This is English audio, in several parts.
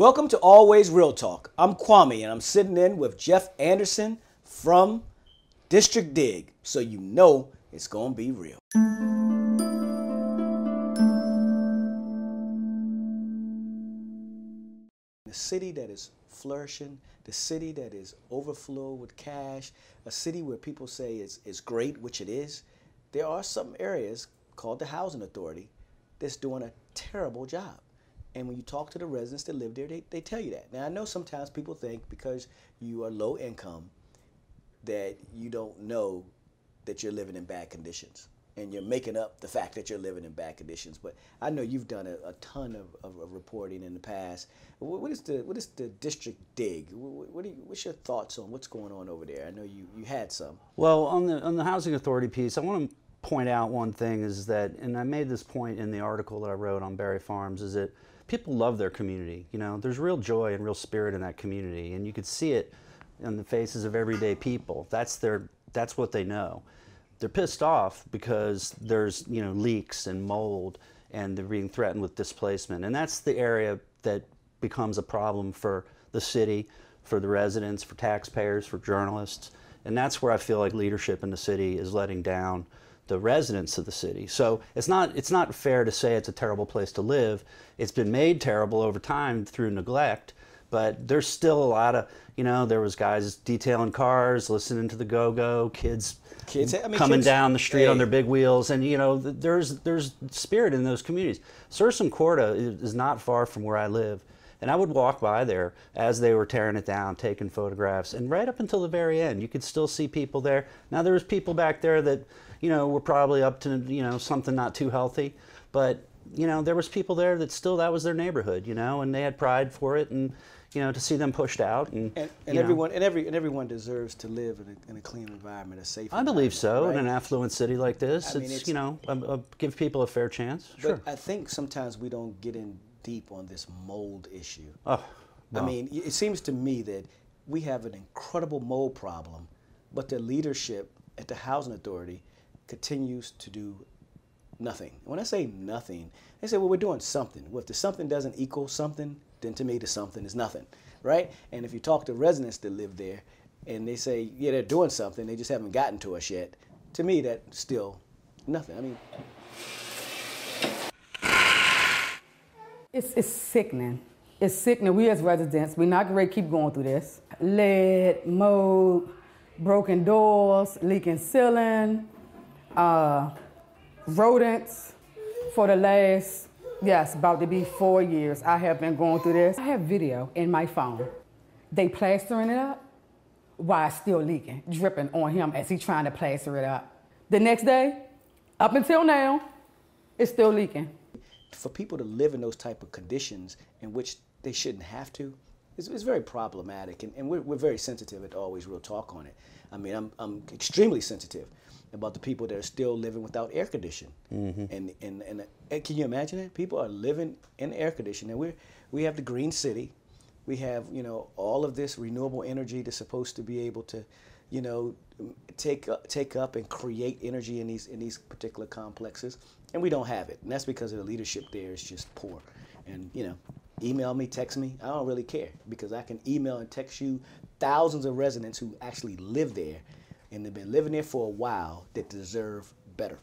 Welcome to Always Real Talk. I'm Kwame and I'm sitting in with Jeff Anderson from District Dig, so you know it's going to be real. The city that is flourishing, the city that is overflow with cash, a city where people say is great, which it is, there are some areas called the Housing Authority that's doing a terrible job. And when you talk to the residents that live there, they, they tell you that. Now, I know sometimes people think because you are low income that you don't know that you're living in bad conditions. And you're making up the fact that you're living in bad conditions. But I know you've done a, a ton of, of, of, reporting in the past. What, what is the what is the district dig? What, what you, what's your thoughts on what's going on over there? I know you, you had some. Well, on the on the housing authority piece, I want to point out one thing is that, and I made this point in the article that I wrote on Barry Farms, is that people love their community. You know, there's real joy and real spirit in that community, and you could see it in the faces of everyday people. That's their that's what they know. They're pissed off because there's you know leaks and mold, and they're being threatened with displacement, and that's the area that becomes a problem for the city, for the residents, for taxpayers, for journalists, and that's where I feel like leadership in the city is letting down the residents of the city. So it's not it's not fair to say it's a terrible place to live. It's been made terrible over time through neglect, but there's still a lot of you know there was guys detailing cars, listening to the go-go, kids, kids I mean, coming kids, down the street hey. on their big wheels, and you know there's there's spirit in those communities. Sursum Corda is not far from where I live. And I would walk by there as they were tearing it down, taking photographs, and right up until the very end, you could still see people there. Now there was people back there that you know, were probably up to, you know, something not too healthy. But, you know, there was people there that still, that was their neighborhood, you know, and they had pride for it. And, you know, to see them pushed out and and, and everyone know. and every and everyone deserves to live in a, in a clean environment, a safe. I believe so. Right? In an affluent city like this, it's, mean, it's, you know, a, a give people a fair chance. But sure. I think sometimes we don't get in deep on this mold issue. Oh, well. I mean, it seems to me that we have an incredible mold problem, but the leadership at the housing authority continues to do nothing. When I say nothing, they say, well, we're doing something. Well, if the something doesn't equal something, then to me the something is nothing, right? And if you talk to residents that live there and they say, yeah, they're doing something, they just haven't gotten to us yet, to me that's still nothing. I mean, it's, it's sickening. It's sickening. We as residents, we're not going to keep going through this. Lead, mold, broken doors, leaking ceiling, uh, rodents for the last, yes, about to be four years. I have been going through this. I have video in my phone. They plastering it up while it's still leaking, dripping on him as he's trying to plaster it up. The next day, up until now, it's still leaking. For people to live in those type of conditions in which they shouldn't have to, it's, it's very problematic, and, and we're, we're very sensitive at Always Real Talk on it. I mean, I'm, I'm extremely sensitive about the people that are still living without air conditioning. Mm-hmm. And, and, and, and can you imagine it? People are living in air conditioning. And We we have the green city. We have, you know, all of this renewable energy that's supposed to be able to, you know, take, take up and create energy in these, in these particular complexes. And we don't have it. And that's because the leadership there is just poor. And, you know, email me, text me. I don't really care because I can email and text you thousands of residents who actually live there and they've been living there for a while that deserve better.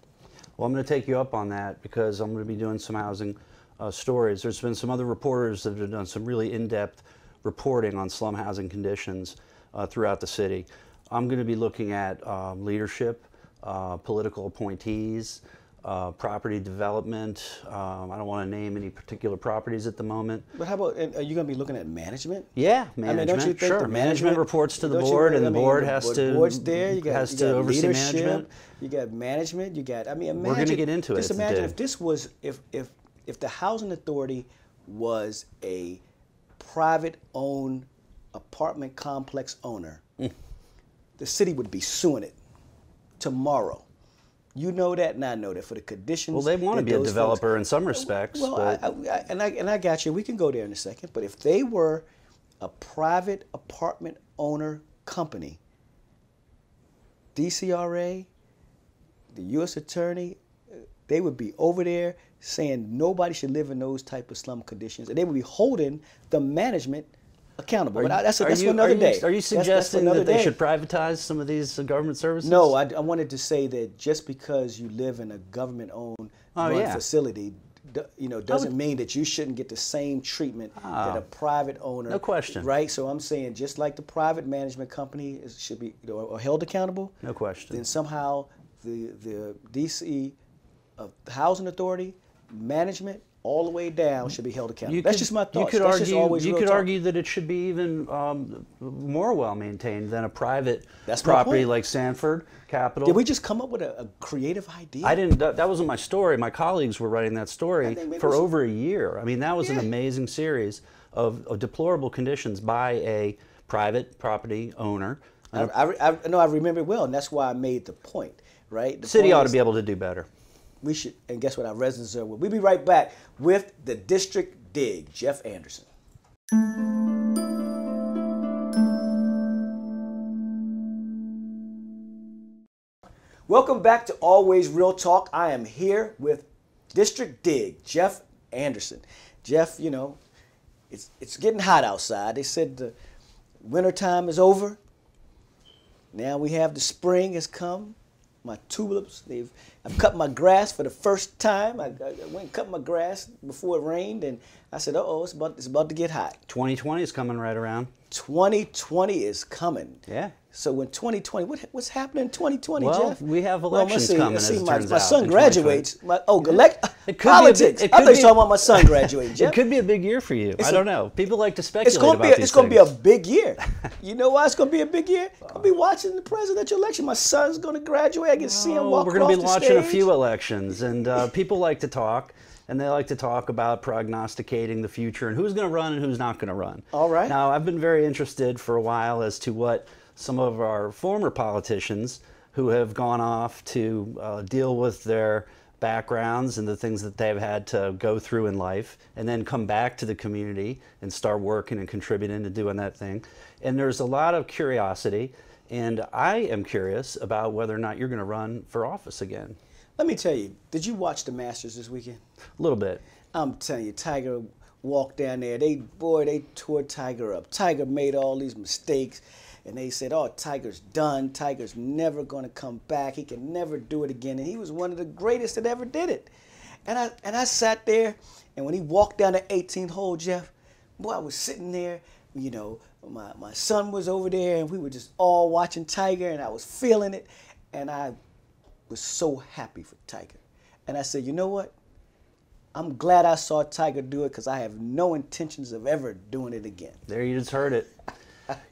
Well, I'm going to take you up on that because I'm going to be doing some housing uh, stories. There's been some other reporters that have done some really in-depth reporting on slum housing conditions uh, throughout the city. I'm going to be looking at um, leadership, uh, political appointees, uh, property development. Um, I don't want to name any particular properties at the moment. But how about, are you going to be looking at management? Yeah, management. I mean, don't you think sure. management, management, reports to the board, you, and the mean, board has to board's there. You got, has you to oversee management. You got management. You got. I mean, imagine. We're going to get into it. Just imagine if this was if if if the housing authority was a private-owned apartment complex owner, mm. the city would be suing it tomorrow you know that, and I know that for the conditions. Well, they want to be a developer folks, in some respects. Well, I, I, and I and I got you. We can go there in a second. But if they were a private apartment owner company, DCRA, the U.S. Attorney, they would be over there saying nobody should live in those type of slum conditions, and they would be holding the management accountable. But I- that's, Are that's you, for another are you, day. Are you That's- that's suggesting that they day. should privatize some of these uh, government services? No, I, I wanted to say that just because you live in a government-owned Oh, yeah. facility, you know, doesn't mean that you shouldn't get the same treatment that a private owner. Ah. No question. Right. So I'm saying, just like the private management company is, should be you know, held accountable. No question. Then somehow the the DC, the housing authority, management, all the way down should be held accountable. That's could- just my thoughts. You could That's argue. you could talk. argue that it should be even um, more well maintained than a private That's property like Sanford Capital. Did we just come up with a, a creative idea? I didn't. That, that wasn't my story. My colleagues were writing that story for should- over a year. I mean, that was an amazing series of, of deplorable conditions by a private property owner. I, I, I know I remember it well, and that's why I made the point. Right. The city ought to be able to do better. We should and guess what our residents are we'll be right back with the district dig jeff anderson. Welcome back to always real talk. I am here with district dig jeff anderson. Jeff you know it's it's getting hot outside. They said the wintertime is over. Now we have the spring has come. My tulips, they've. I've cut my grass for the first time. I, I went and cut my grass before it rained, and I said, "Uh oh, it's about it's about to get hot." 2020 is coming right around. 2020 is coming. Yeah. So when 2020, what, what's happening in 2020, Well, Jeff? we have Well, elections see, coming, as see, it my, my son in 2020. graduates. My, oh, elect, It could be a politics. it I could thought you were talking about my son graduating, Jeff. It could be a big year for you. I don't know. People like to speculate It's gonna about be a, it's gonna be a big year. You know why it's gonna be a big year? I'll be watching the presidential election. My son's gonna graduate. I can see him walk we're going to be across a few elections, and uh, people like to talk, and they like to talk about prognosticating the future and who's going to run and who's not going to run. All right. Now, I've been very interested for a while as to what some of our former politicians who have gone off to uh, deal with their backgrounds and the things that they've had to go through in life and then come back to the community and start working and contributing and doing that thing. And there's a lot of curiosity, and I am curious about whether or not you're going to run for office again. Let me tell you, did you watch the Masters this weekend? A little bit. I'm telling you, Tiger walked down there. They boy, they tore Tiger up. Tiger made all these mistakes, and they said, "Oh, Tiger's done. Tiger's never going to come back. He can never do it again." And he was one of the greatest that ever did it. And I and I sat there, and when he walked down the 18th hole, Jeff, boy, I was sitting there. You know, my my son was over there, and we were just all watching Tiger, and I was feeling it, and I was so happy for Tiger. And I said, you know what? I'm glad I saw Tiger do it because I have no intentions of ever doing it again. There you just heard it.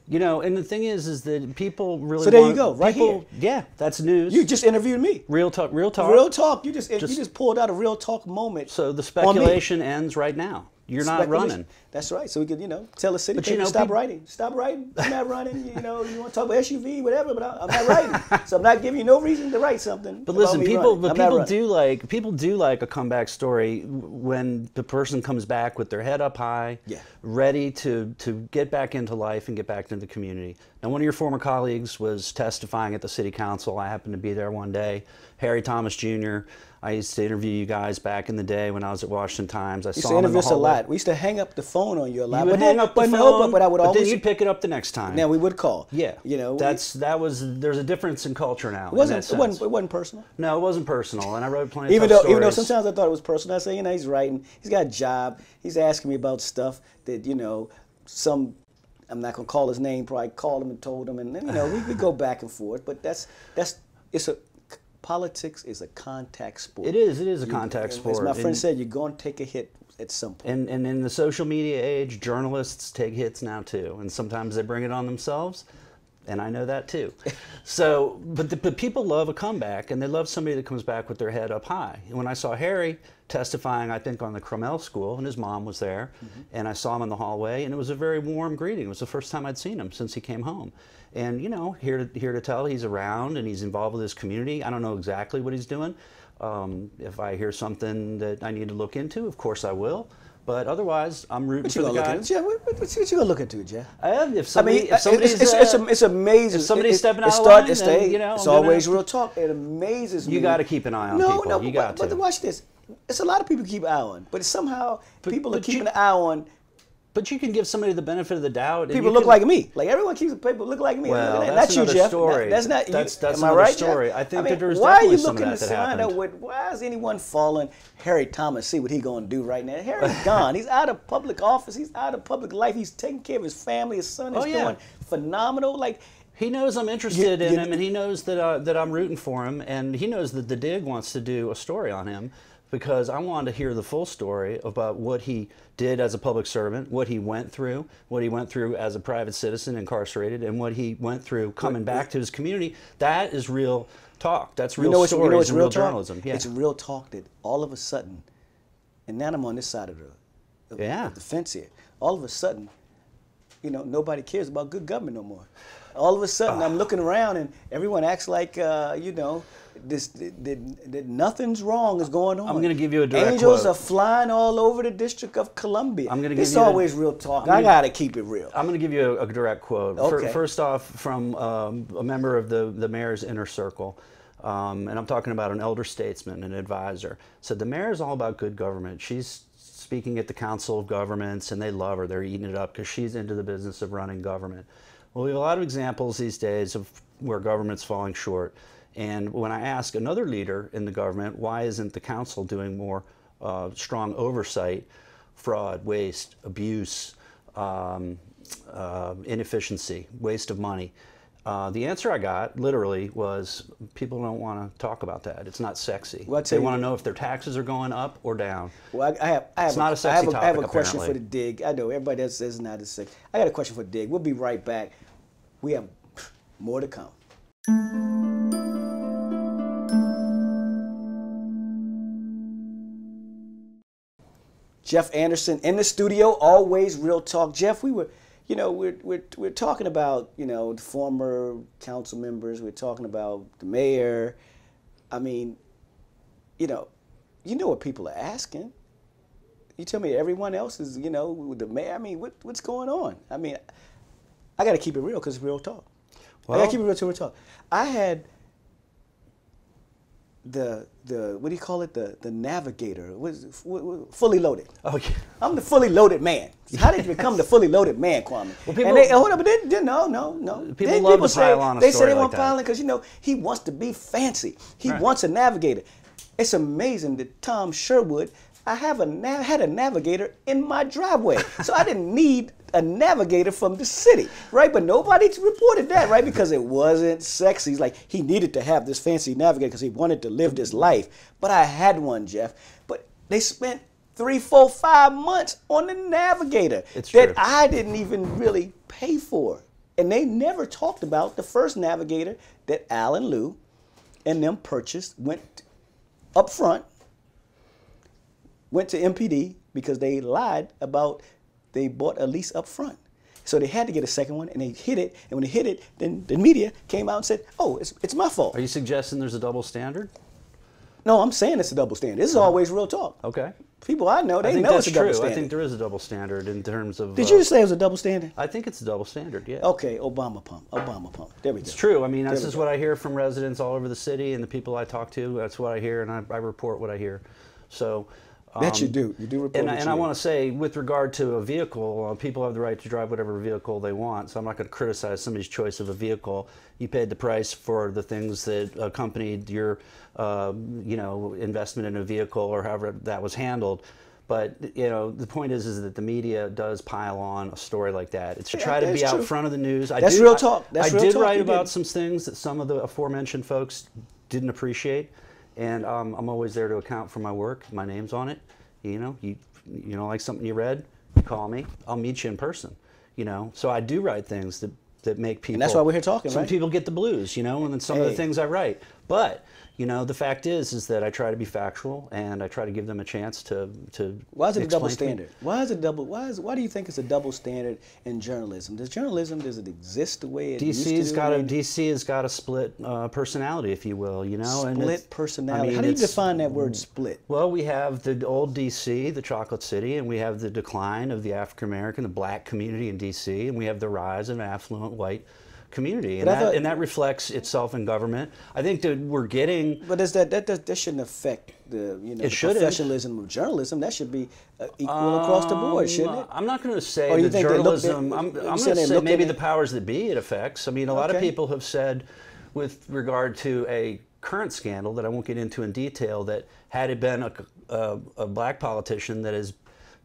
You know, and the thing is, is that people really. So there you go, right people, Yeah, that's news. You just interviewed me. real talk. Real talk. Real talk. You just, you Just- just pulled out a real talk moment. So the speculation ends right now. You're not running. That's right. So we could, you know, tell the city But you know, stop peop- writing. Stop writing. I'm not running. You know, you want to talk about SUV, whatever, but I'm not writing. so I'm not giving you no reason to write something. But listen, people, running. but I'm people do like people do like a comeback story when the person comes back with their head up high, Yeah. ready to to get back into life and get back into the community. Now, one of your former colleagues was testifying at the city council. I happened to be there one day. Harry Thomas Jr. I used to interview you guys back in the day when I was at Washington Times. I We used saw to interview us a lot. We used to hang up the phone on you a lot. You but would then, hang up the but phone, no, but, but I would then always. you'd pick it up the next time. now we would call. yeah, You know, we- that's that was there's a difference in culture now. It wasn't. It wasn't. It wasn't personal. No, it wasn't personal, and I wrote plenty. Even of though, tough even though sometimes I thought it was personal. I say, you know, he's writing. He's got a job. He's asking me about stuff that you know, some. I'm not gonna call his name. Probably called him and told him, and then, you know, we, we go back and forth. But that's that's it's a politics is a contact sport. It is, it is a You- contact sport, As my friend and- said, you're going to take a hit at some point. And, and in the social media age, journalists take hits now too, and sometimes they bring it on themselves, and I know that too. so, but the, but people love a comeback, and they love somebody that comes back with their head up high. And when I saw Harry testifying, I think on the Crummell School, and his mom was there, and I saw him in the hallway, and it was a very warm greeting. It was the first time I'd seen him since he came home. And you know, here to, here to tell he's around and he's involved with his community. I don't know exactly what he's doing. Um, if I hear something that I need to look into, of course I will. But otherwise, I'm rooting What for you the gonna look guy. into, Jeff? What, what, what you gonna look into, Jeff? I have, if I mean, if somebody's, it's, it's, it's, uh, it's amazing. if somebody's It- stepping it out start- line, it then, you know, it's gonna- always real talk. It amazes me. You gotta keep an eye on no, people. No, You but, got but to. watch this. It's a lot of people keep an eye on, but somehow people are but you- keeping an eye on but you can give somebody the benefit of the doubt. people look can- like me. Like everyone keeps people look like me. Well, Look at that. that's not you, Jeff. story. That- that's not you. That's- that's Am I right, story. Jeff? I think mean, that there's why are you looking to out happened. what? Why is anyone following Harry Thomas? See what he gonna do right now? Harry's gone. He's out of public office. He's out of public life. He's taking care of his family. His son is Oh, yeah. doing phenomenal. Like He knows I'm interested in you- him, and he knows that uh, that I'm rooting for him, and he knows that the Dig wants to do a story on him because I wanted to hear the full story about what he did as a public servant, what he went through, what he went through as a private citizen incarcerated, and what he went through coming back to his community. That is real talk. That's real you know stories you know and real real journalism. Yeah. It's real talk that all of a sudden, and now I'm on this side of the, of, Yeah. of the fence here. All of a sudden, you know, nobody cares about good government no more. All of a sudden, Ah. I'm looking around and everyone acts like, uh, you know, this that, nothing's wrong is going on. I'm gonna give you a direct quote. Angels quote. are flying all over the District of Columbia. I'm gonna give It's you a- always real talk. I'm gonna- I gotta keep it real. I'm going to give you a, a direct quote. Okay. First off, from um, a member of the, the mayor's inner circle, um, and I'm talking about an elder statesman, an advisor, said the mayor is all about good government. She's speaking at the Council of Governments, and they love her. They're eating it up because she's into the business of running government. Well, we have a lot of examples these days of where government's falling short. And when I ask another leader in the government, why isn't the council doing more uh, strong oversight, fraud, waste, abuse, um, uh, inefficiency, waste of money. Uh, the answer I got literally was people don't want to talk about that. It's not sexy. Well, they want to know if their taxes are going up or down. Well, I, I have, I have, It's not a I sexy have, a, I have a topic, question for the dig. I know everybody else says not as sexy. I got a question for the dig. We'll be right back. We have more to come. Jeff Anderson in the studio, always real talk. Jeff, we were, you know, we're, we're, we're talking about, you know, the former council members. We're talking about the mayor. I mean, you know, you know what people are asking. You tell me everyone else is, you know, with the mayor. I mean, what, what's going on? I mean, I got to keep it real because it's real talk. I got to keep it real to real talk. I had the the what do you call it? The the navigator. What is it? What- what- fully loaded. Oh, okay. I'm the fully loaded man. How did you become the fully loaded man, Kwame? Well, people- and they, hold up, but they, they, no, no, no. People Then love to say, pile on a They say they like want that. piling because you know he wants to be fancy. He Right. wants a navigator. It's amazing that Tom Sherwood. I have a nav- had a navigator in my driveway, so I didn't need a navigator from the city, right? But nobody reported that, right? Because it wasn't sexy. He's like he needed to have this fancy navigator because he wanted to live this life. But I had one, Jeff. But they spent three, four, five months on the navigator It's that true. I didn't even really pay for. And they never talked about the first navigator that Alan Liu and them purchased, went up front, went to MPD because they lied about they bought a lease up front. So they had to get a second one and they hit it. And when they hit it, then the media came out and said, oh, it's, it's my fault. Are you suggesting there's a double standard? No, I'm saying it's a double standard. This is always real talk. Okay. People I know, I they think know that's it's a double true. standard. I think there is a double standard in terms of. Did uh, you just say it was a double standard? I think it's a double standard. Yeah. Okay, Obama pump. Obama pump. There we go. It's true. I mean, this is go. what I hear from residents all over the city and the people I talk to. That's what I hear, and I, I report what I hear. So. That you um, do. You do report And, what and I want to say, with regard to a vehicle, uh, people have the right to drive whatever vehicle they want. So I'm not going to criticize somebody's choice of a vehicle. You paid the price for the things that accompanied your, uh, you know, investment in a vehicle or however that was handled. But you know, the point is, is that the media does pile on a story like that. It should Yeah, try to be out front of the news. I That's did- real talk. That's I real did talk. write about did. some things that some of the aforementioned folks didn't appreciate, and um, I'm always there to account for my work. My name's on it. You know, you you know like something you read, you call me. I'll meet you in person. You know, so I do write things that that make people. that's why we're here talking, Some right? people get the blues, you know, and then some of the things I write. But you know, the fact is, is that I try to be factual and I try to give them a chance to to. Why is it a double standard? Why is it double? Why is? Why do you think it's a double standard in journalism? Does journalism does it exist the way it used to? DC's got a DC has got a split uh, personality, if you will. You know, split personality. I mean, How do you define that word split? Well, we have the old DC, the Chocolate City, and we have the decline of the African American, the black community in DC, and we have the rise of affluent white community, and that, thought- and that reflects itself in government. I think that we're getting. But is that that does, that shouldn't affect the you know the professionalism of journalism? That should be uh, equal across the board, shouldn't it? Um, I'm not going to say Or you that think they look- journalism. they- I'm, I'm going to say maybe the it- powers that be it affects. I mean, a lot of people have said, with regard to a current scandal that I won't get into in detail, that had it been a, a, a black politician that has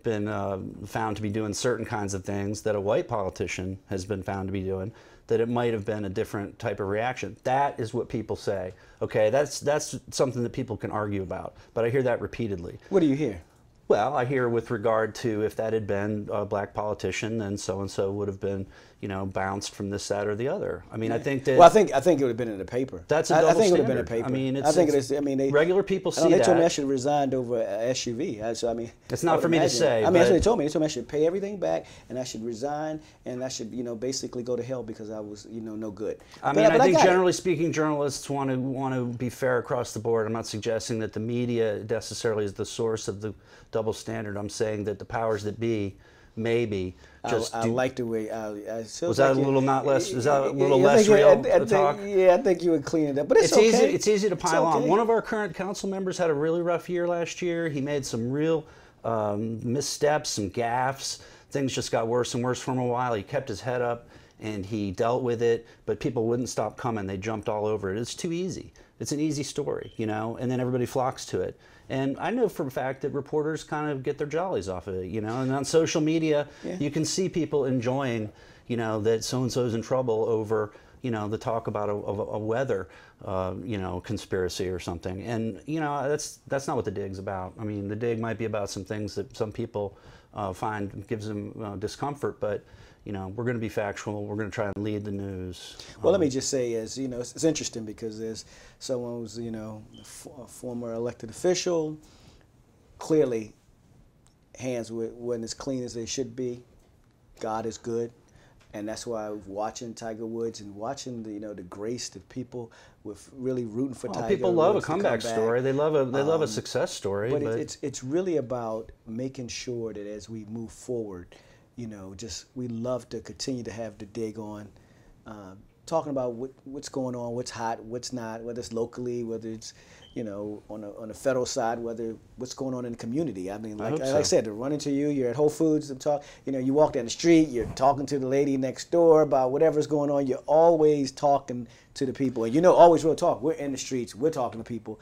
been uh, found to be doing certain kinds of things that a white politician has been found to be doing, that it might have been a different type of reaction. That is what people say. Okay, that's that's something that people can argue about, but I hear that repeatedly. What do you hear? Well, I hear with regard to if that had been a black politician, then so and so would have been, you know, bounced from this, that, or the other. I mean, I think that Well, I think I think it would have been in the paper. That's a I, I double I, I think it would have been in the paper. I mean, I it's- think it it's- I mean, they, regular people I know see they told me I should have resigned over uh, a SUV. I, so I mean, It's not for me to say, I mean, that's what they told me. They told me I should pay everything back and I should resign and I should, you know, basically go to hell because I was, you know, no good. I But- mean, but I think got it. generally speaking, journalists want to want to be fair across the board. I'm not suggesting that the media necessarily is the source of the double standard. I'm saying that the powers that be, maybe, just I, I do- like the way. I, I feel Was that like a you- little not less- is that a little less real I, I to think- Yeah, I think you would clean it up, but it's, it's okay. easy. It's easy to pile on. One of our current council members had a really rough year last year. He made some real um, missteps, some gaffes. Things just got worse and worse for him a while. He kept his head up and he dealt with it, but people wouldn't stop coming. They jumped all over it. It's too easy. It's an easy story, you know, and then everybody flocks to it. And I know for a fact that reporters kind of get their jollies off of it, you know. And on social media, Yeah. you can see people enjoying, you know, that so and so's in trouble over, you know, the talk about a, a, a weather, uh, you know, conspiracy or something. And you know, that's that's not what the dig's about. I mean, the dig might be about some things that some people uh, find gives them uh, discomfort, but you know, we're going to be factual. We're going to try and lead the news. Well, let Um, me just say, as you know, it's, it's interesting because there's someone who's you know a f- a former elected official, clearly hands wasn't as clean as they should be. God is good, and that's why watching Tiger Woods and watching the you know the grace that people with really rooting for well, Tiger. people love a Woods come comeback back. story. They love a they love a Um, success story. But But, it's it's really about making sure that as we move forward, you know, just we love to continue to have the dig on, uh, talking about what what's going on, what's hot, what's not, whether it's locally, whether it's you know on a on the federal side, whether what's going on in the community. I mean, like like so. I said, to run into you, you're at Whole Foods and talk. You know, you walk down the street, you're talking to the lady next door about whatever's going on. You're always talking to the people, and you know, always real talk. We're in the streets, we're talking to people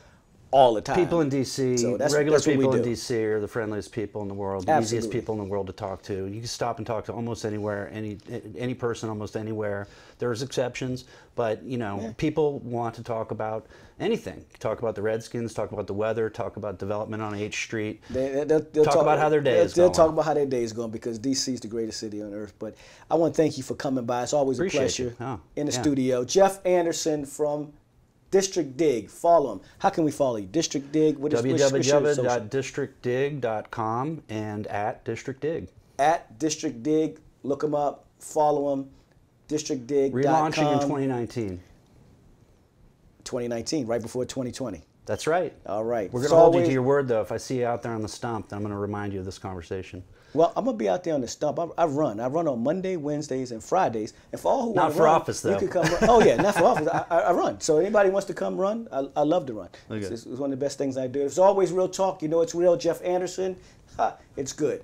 all the time. People in DC, So that's- regular that's people in. DC are the friendliest people in the world, the easiest people in the world to talk to. You can stop and talk to almost anywhere, any any person, almost anywhere. There's exceptions, but you know, Yeah. people want to talk about anything. Talk about the Redskins, talk about the weather, talk about development on H Street. They, they'll, they'll Talk about how their day they'll, is They'll going. talk about how their day is going because DC is the greatest city on earth. But I want to thank you for coming by. It's always Appreciate a pleasure Oh, in the yeah. studio. Jeff Anderson from District Dig. Follow him. How can we follow you? District Dig. What is what's- what's your social? www.districtdig.com and at District Dig. At District Dig. Look him up. Follow them. him. DistrictDig.com. Relaunching in 2019. 2019, right before 2020. That's right. All right. We're going to hold you to your word, though. If I see you out there on the stump, then I'm going to remind you of this conversation. Well, I'm gonna be out there on the stump. I, I run. I run on Monday, Wednesdays, and Fridays. And for all who Not want for run, office, though. You could come. Run. Oh yeah, not for office. I, I, I run. So anybody wants to come run, I, I love to run. Okay. It's, it's one of the best things I do. It's always real talk. You know, it's real. Jeff Anderson. Ha, it's good.